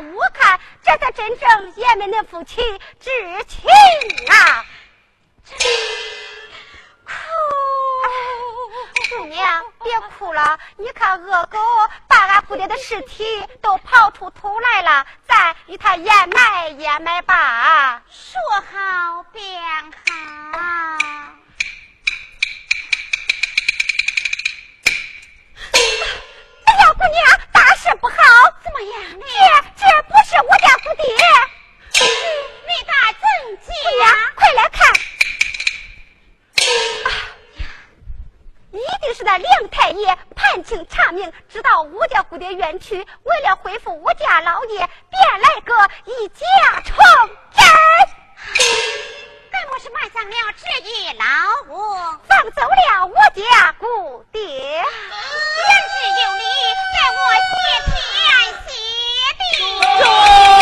我看，这才真正爷们的夫妻之情啊！哭，姑娘别哭了，你看恶狗把俺姑爹的尸体都刨出土来了，咱与他掩埋掩埋吧。说好便好。姑娘，大事不好！怎么样呢？这这不是我家姑爹，你大怎姑娘讲？快来看，啊一定是那梁太爷盘情查明，知道我家姑爹冤屈，为了恢复我家老爷，便来个一假成真，该莫是埋葬了这一老屋，放走了我家姑爹。言之有理，在我谢天谢地。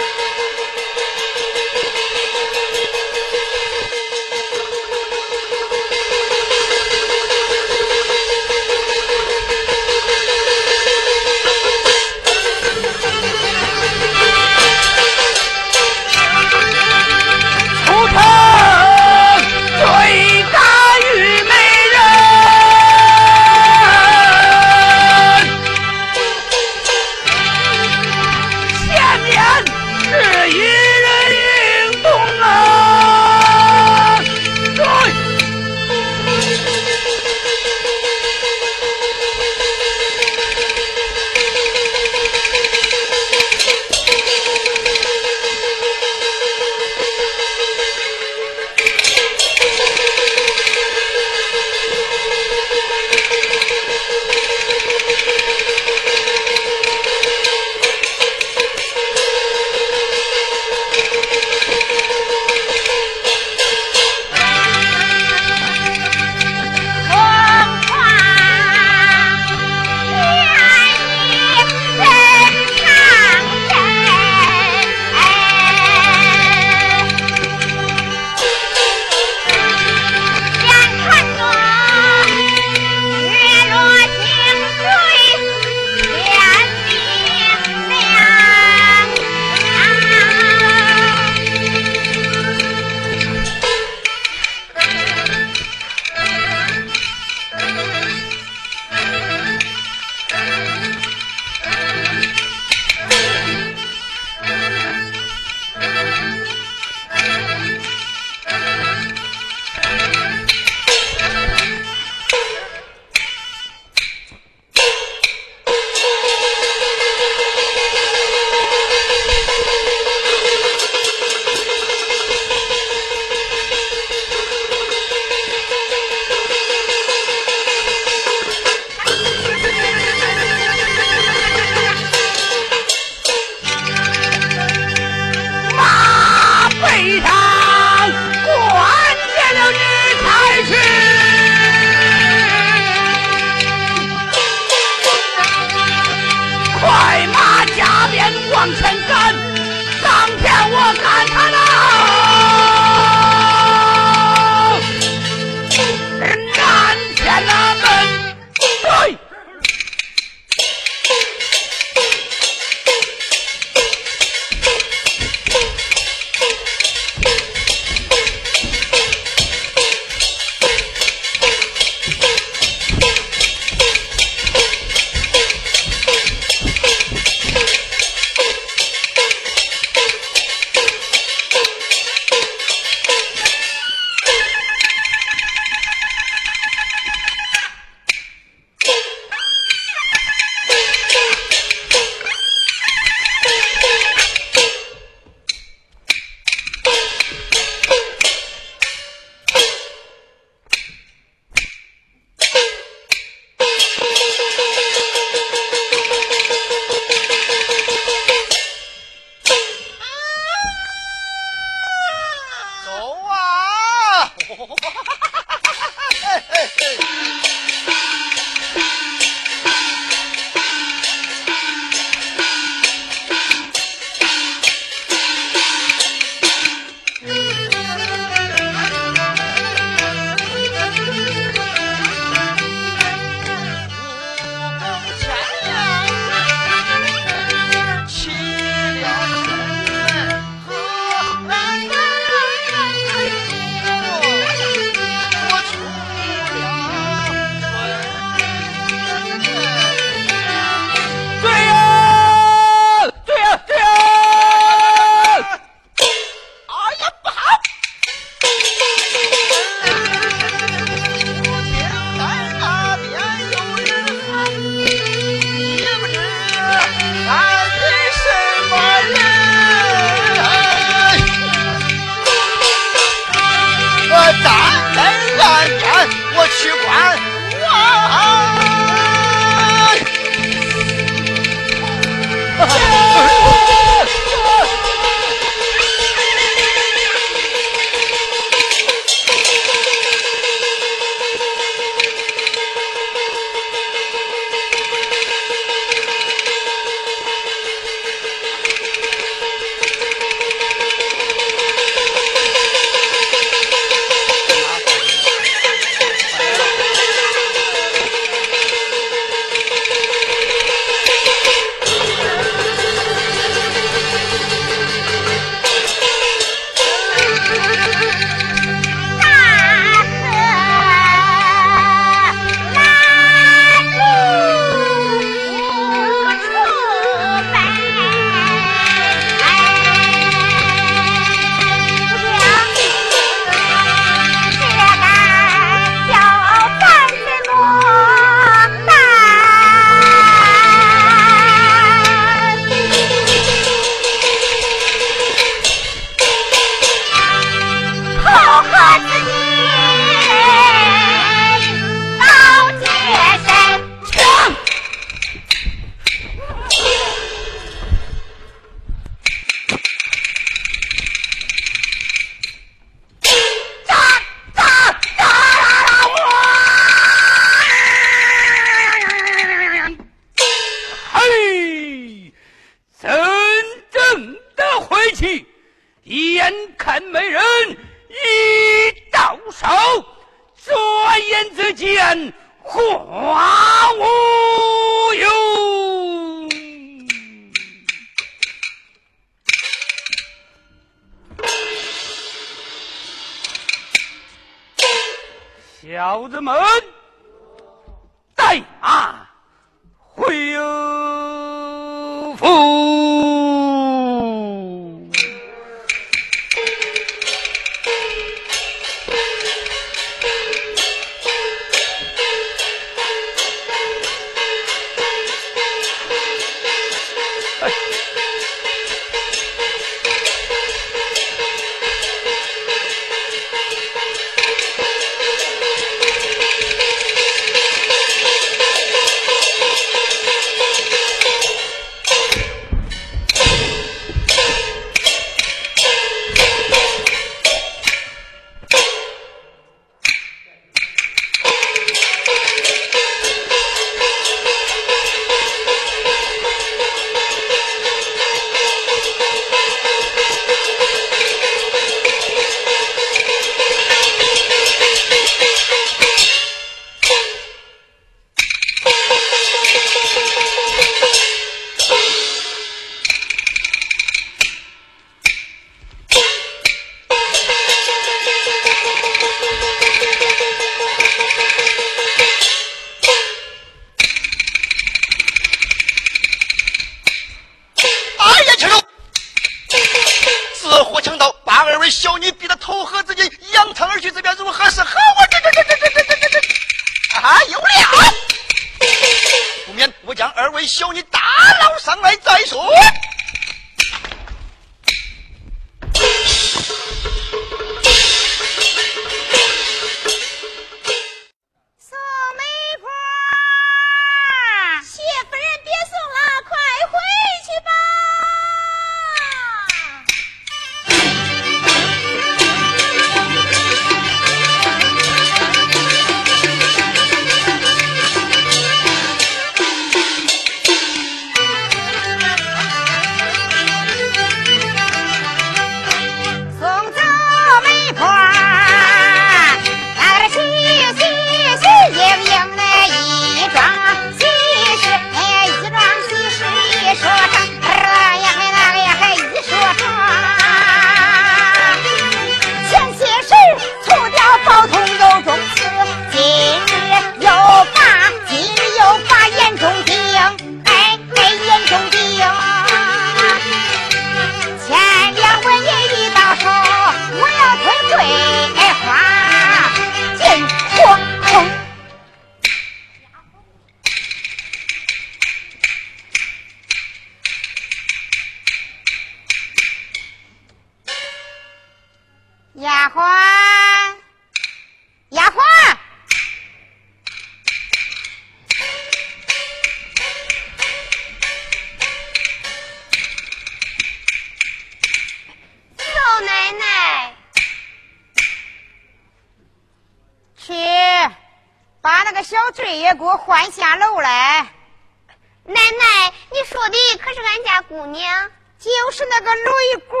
就是那个雷棍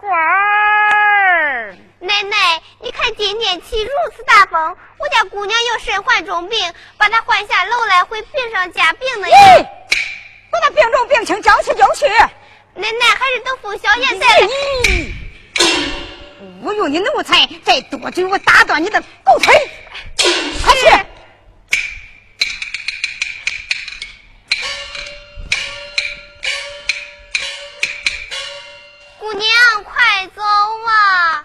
花儿。奶奶，你看今天起如此大风，我家姑娘又身患重病，把她换下楼来会病上加病的。咦，把那病重病情叫去叫去。奶奶，还是等风小姐再来。我用你奴才再多嘴，我打断你的狗腿。快去。娘快走啊！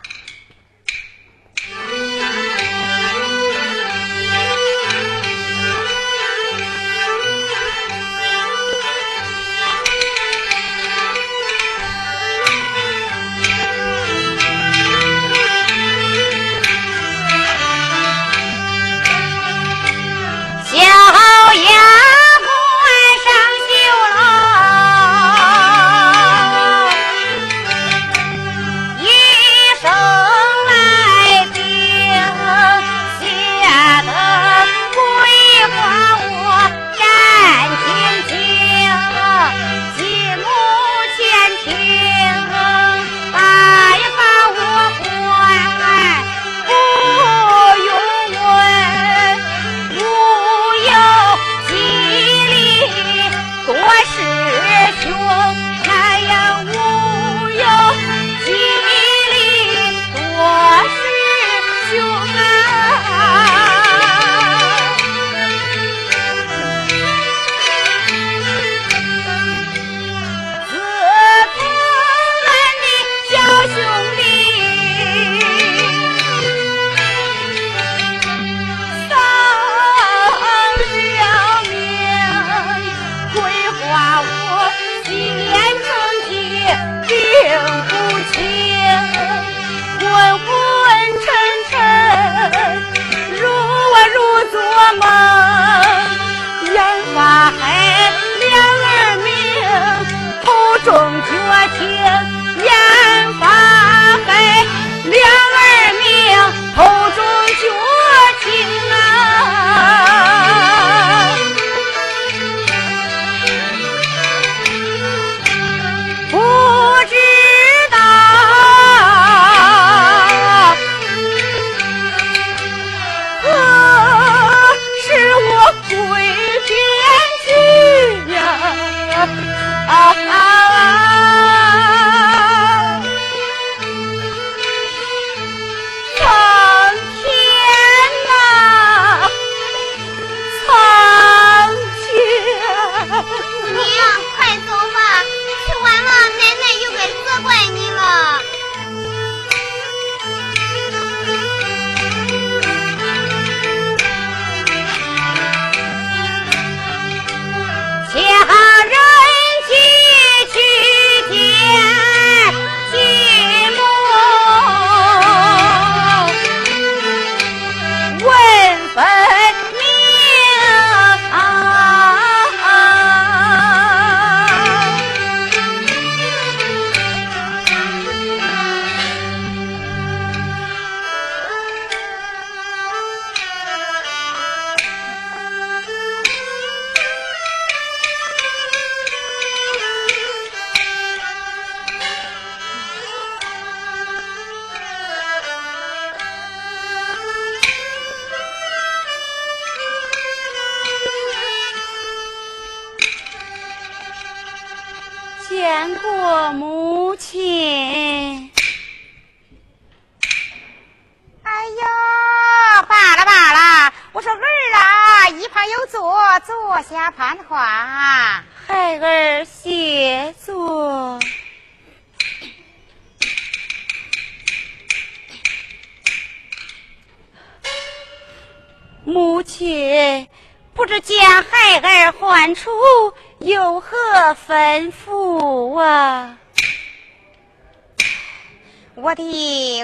我的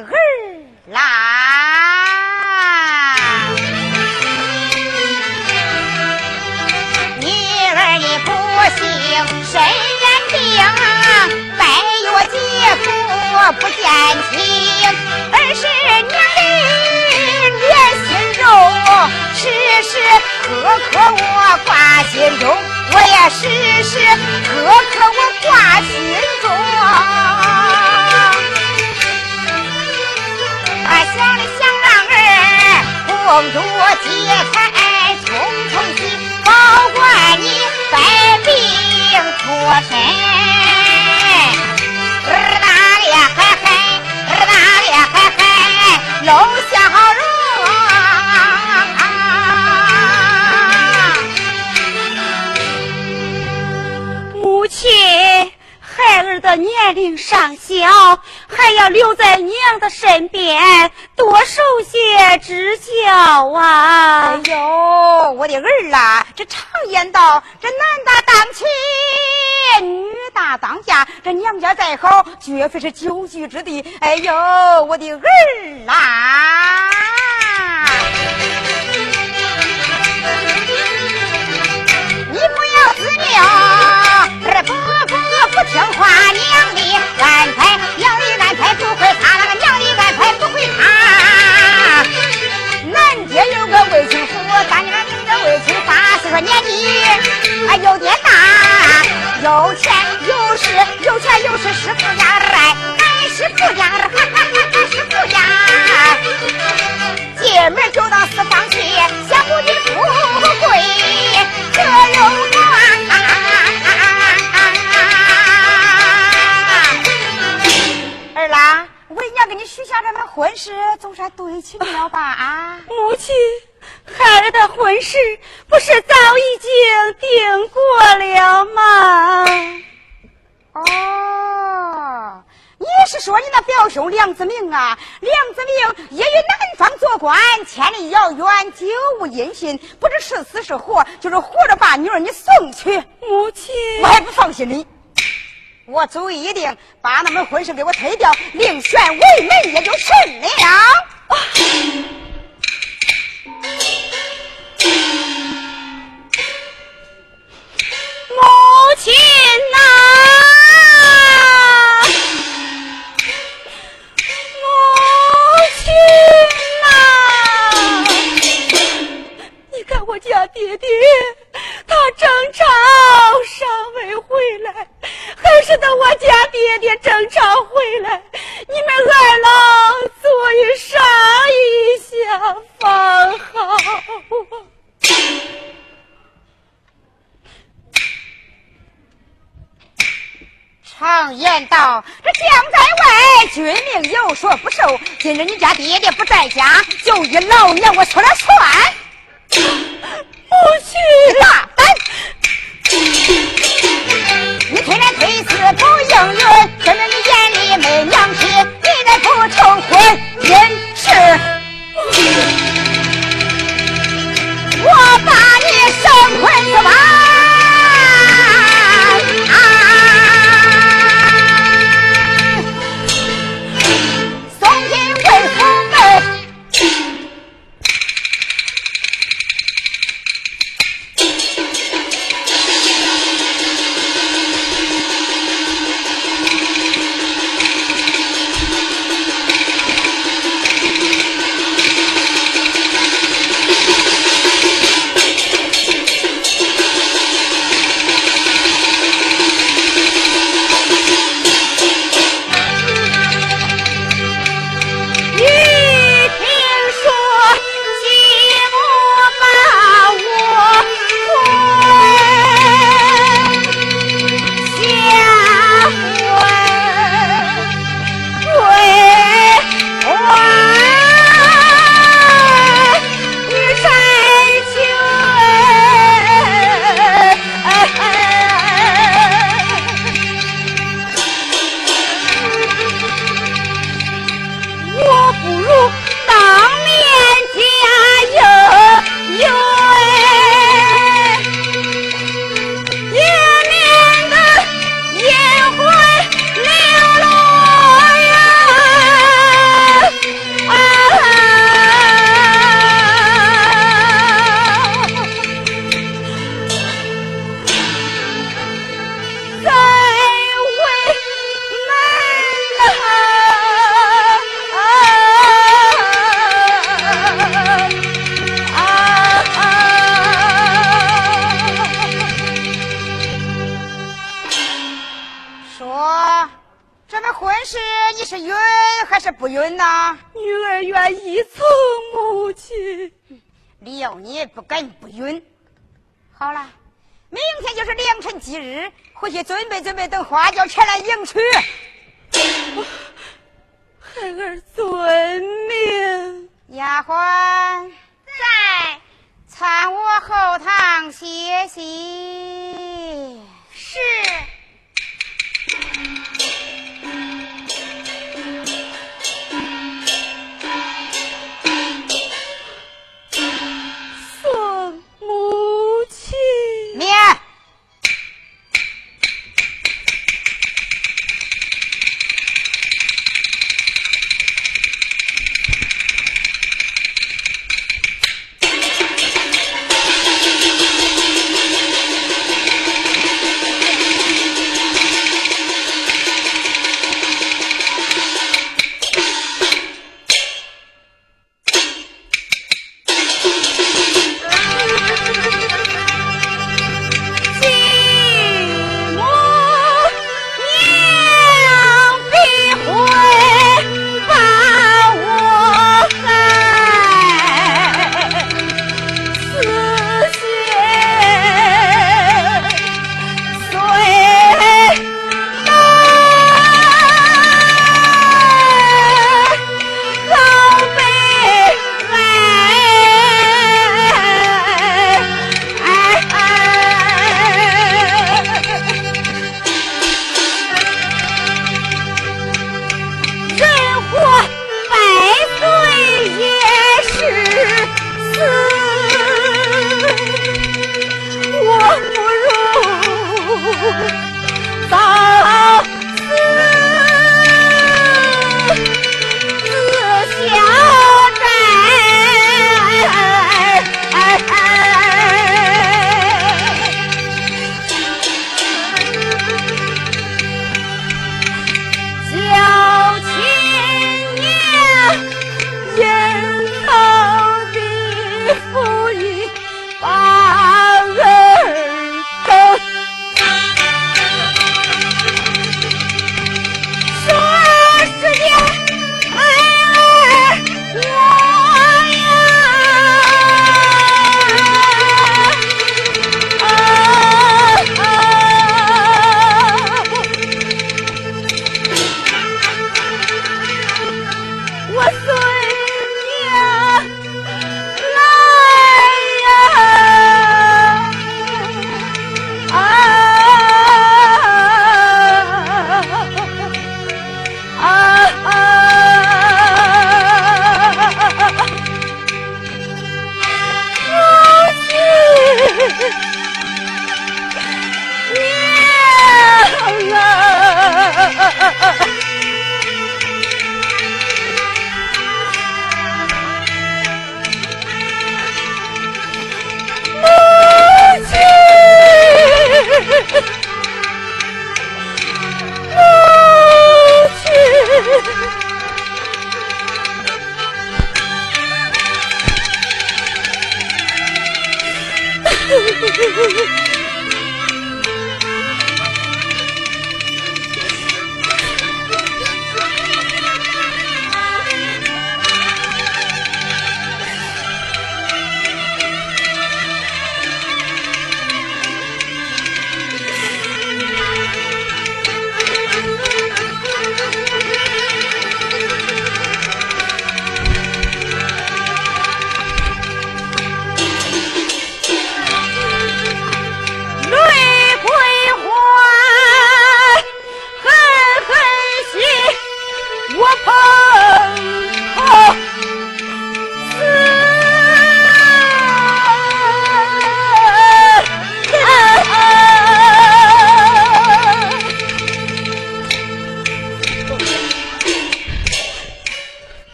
儿啦，女儿你不幸身染病，拜月姐夫不见亲，二十年时时刻刻我挂心中，我也时时刻刻我好，绝非是久居之地。哎呦，我的儿啊！你不要自命，儿不。不听话，娘的安排，娘的安排不会他，那个娘的安排不会他。南街有个卫青府，咱家名叫卫青发，岁数年纪还有点大，有钱有势，有钱有势是富家儿，俺是富家儿，哈哈哈，俺是富家。进门就到四房去，相互的富贵，这有缘。为娘给你许下这门婚事，总算对起你了吧？啊，母亲，孩儿的婚事不是早已经定过了吗？哦，你是说你那表兄梁子明啊？梁子明也与南方做官，千里遥远，久无音信，不知是死是活，就是活着把女儿你送去。母亲，我还不放心你。我主意一定，把那门婚事给我推掉，另选为门也就成了。母亲呐！爹爹他征召尚未回来还是等我家爹爹征召回来。你们二老坐一上一下方好。常言道这将在外君命有所不受今日你家爹爹不在家就依老娘我说了算。母亲大胆！你推来推辞不应允，证明你眼里没娘亲，你那不成婚姻是。我把你生捆子吧。我这门婚事你是允还是不允呐女儿愿意做母亲。料你也不敢不允好了明天就是良辰吉日回去准备准备等花轿前来迎娶。孩儿遵命。丫鬟在参我后堂歇息。是。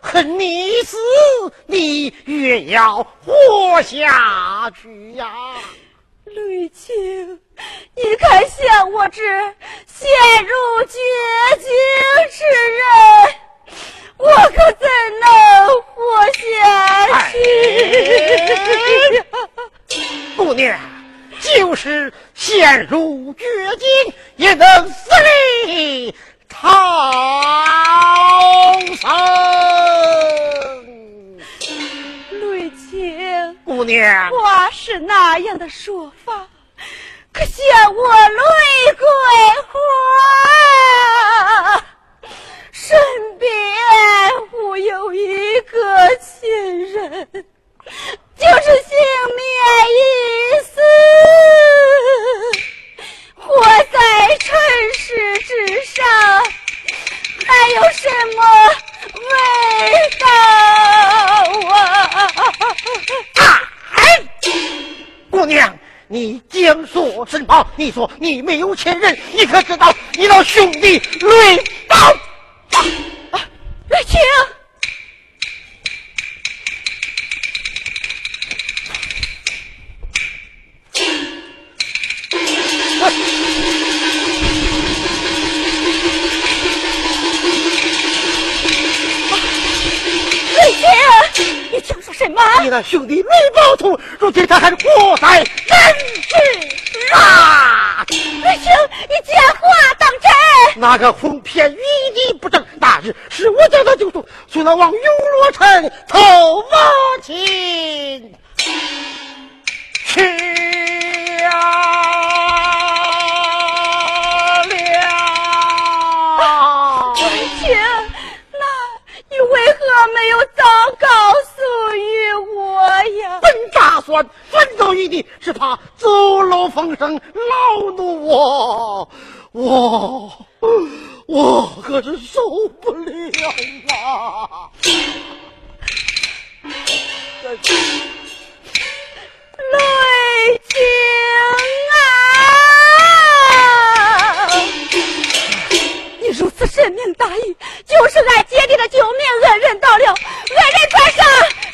恨你死，你越要活下去呀！吕青，你看像我这陷入绝境之人，我可怎能活下去呀？姑娘，就是陷入绝境，也能死哩。唐僧。吕青姑娘，我是那样的说法，可嫌我泪鬼花。身边无有一个亲人，就是性命已死。活在尘世之上，还有什么味道啊？姑娘你江苏身袍，你说你没有前任，你可知道你的兄弟累倒？瑞那兄弟没报仇，如今他还活在人世啊！不行，你这话当真？那个哄骗玉帝不正，那日是我叫他救出，虽然往永乐城投马亲，去打算反遭玉帝，是怕走漏风声。恼怒我，我我可是受不了啊！雷霆啊！如此深明大义，就是俺姐弟的救命恩人到了，恩人转上，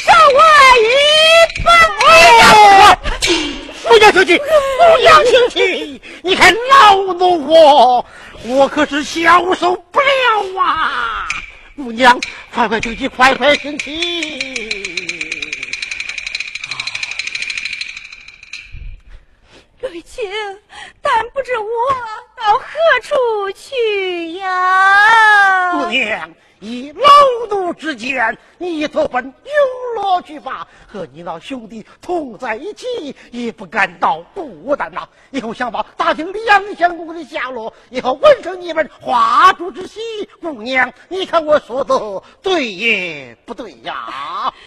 让我一步不。姑娘休急，姑娘休急，你还劳怒我，我可是消受不了啊！姑娘快快休急，快快请起瑞位，但不知我到何处去？老奴之见，你脱婚有乐去吧，和你老兄弟同在一起，也不感到孤单呐。以后想法打听梁相公的下落，以后问成你们花烛之喜。姑娘，你看我说的对也不对呀？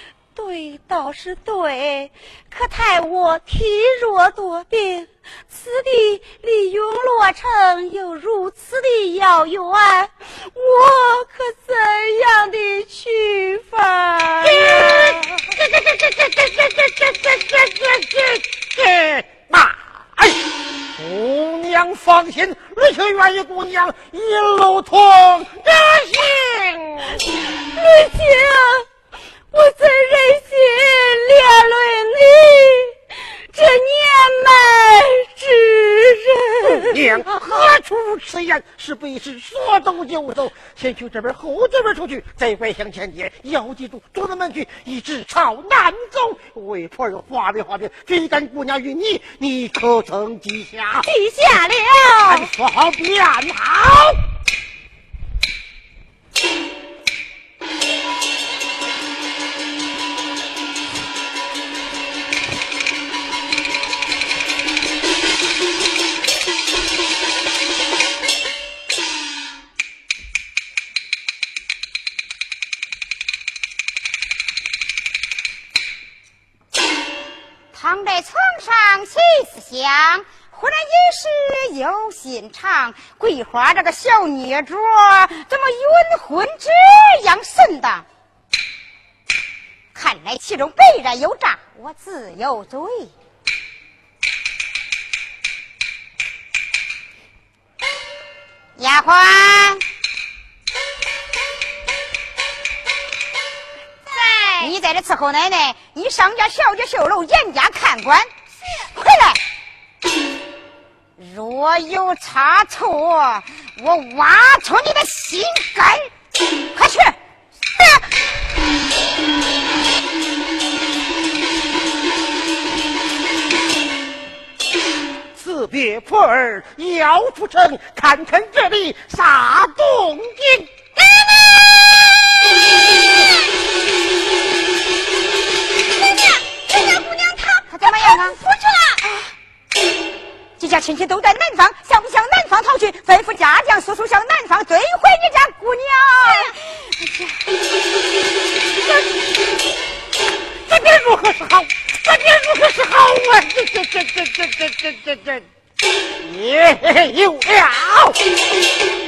对，倒是对，可太我体弱多病，此地离永乐城又如此的遥远，我可怎样的去法？姑娘放心，吕秋愿意姑娘一路同行。吕青。我怎忍心连累你这年迈之人？娘何处此言？是不是说走就走？先去这边，后这边出去，再拐向前街。要记住，出了门去，一直朝南走。为婆儿话里话里追赶姑娘与你，你可曾记下？记下了。说好便好。躺在床上细思想，忽然一时有心肠。桂花这个小孽主怎么晕昏这样神的？看来其中必然有诈，我自有罪。丫鬟。在这伺候奶奶，你上家小姐绣楼严加看管。回来，若有差错，我挖出你的心肝。快去！辞别婆儿要出城，看看这里啥动静。怎么样啊？出去了！几家亲戚都在南方，想不向南方逃去？吩咐家将速速向南方追回你家姑娘。这这如何是好？这这如何是好啊？这这这这这这这这这！也有了。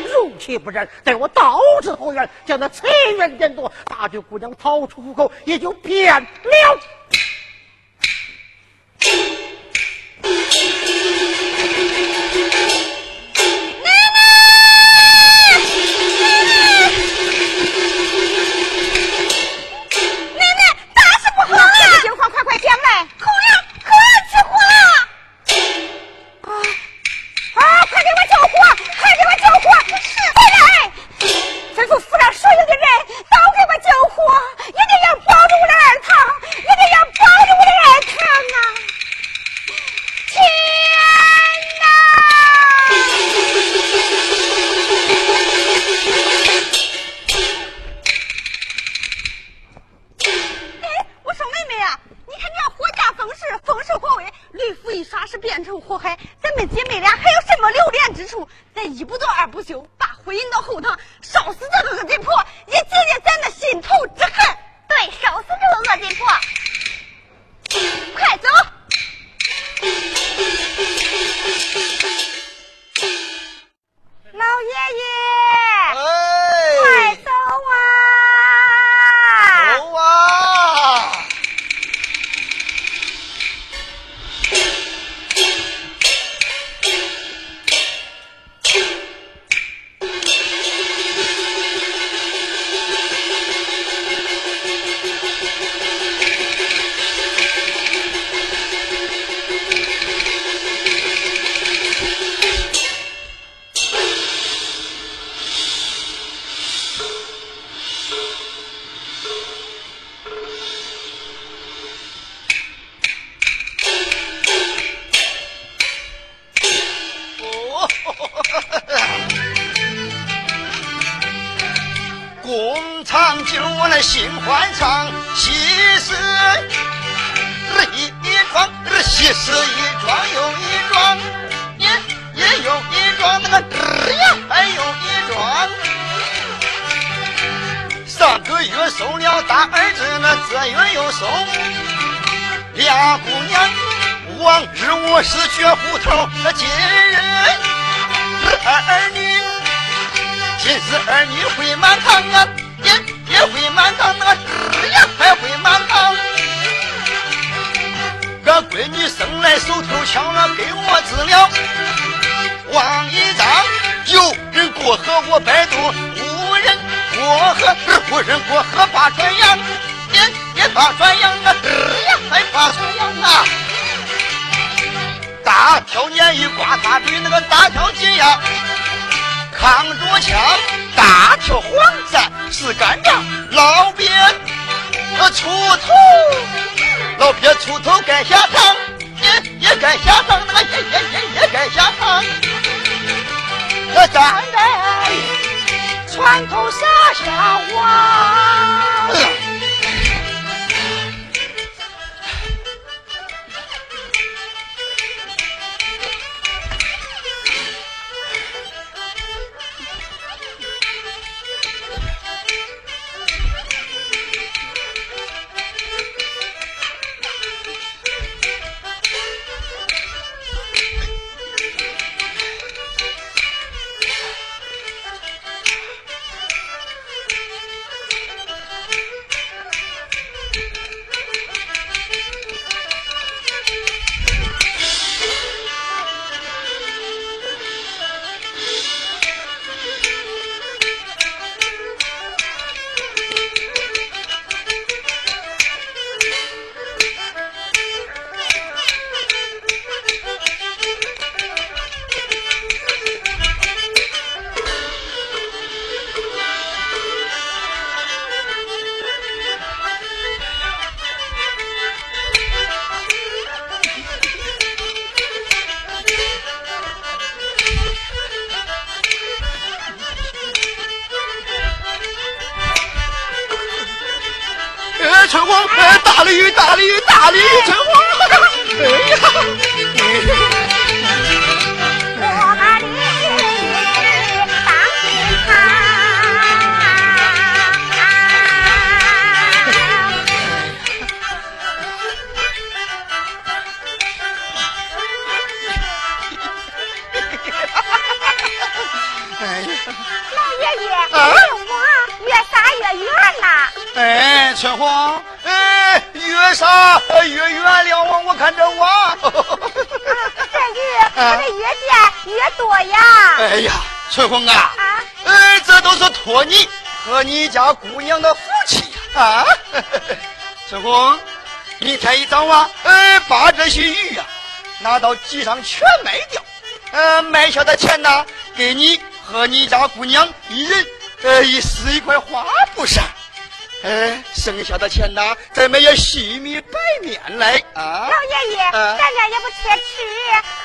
如其不然，待我到之后院，将那财源点夺，大舅姑娘逃出虎口，也就变了。Thank you. 心欢畅，喜事一桩，喜事一桩又一桩，也也有一桩，那个嘚呀。还有一桩。上个月收了大儿子，那这月又收俩姑娘。往日我是绝户头，那今日儿女，今日儿女回满堂啊，也也回满堂，那个呀还会满堂。俺闺女生来手头强啊，给我治了王一张，有人过河我摆渡，无人过河，无人过河把船扬，也也把船扬啊，呀还把船扬啊。大挑年一刮，他比那个大挑金呀，扛着枪，大挑黄鳝是干仗，老鳖出头，老鳖出头该下场，也也该下场，那个也也也也该下场，那站在船头下下望。哎，这都是托你和你家姑娘的福气啊！春风，明天一早啊，哎，把这些鱼啊拿到集上全卖掉，呃，卖下的钱呢，给你和你家姑娘一人呃一撕一块花布衫。哎，剩下的钱呢，再买些细米白面来啊！老爷爷，咱家也不缺吃，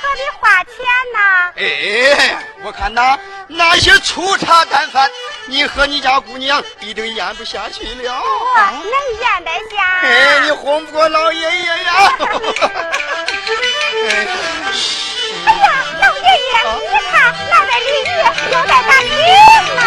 何必花钱呢？哎，我看呐，那些粗茶淡饭，你和你家姑娘一定咽不下去了。我能咽得下。哎，你哄不过老爷爷呀！哎呀，老爷爷，你看那边鲤鱼又在打铃了。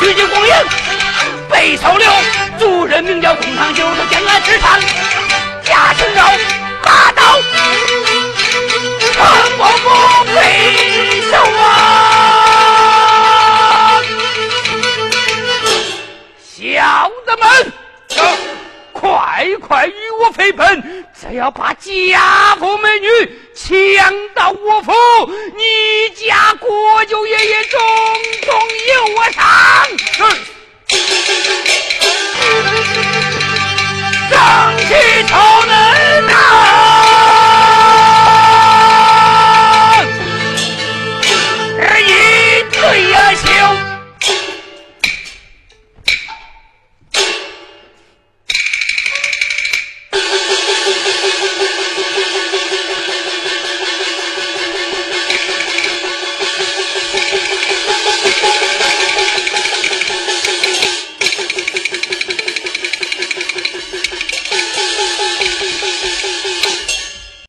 虚惊光阴，被收留。主人名叫孔长九，他前来吃禅。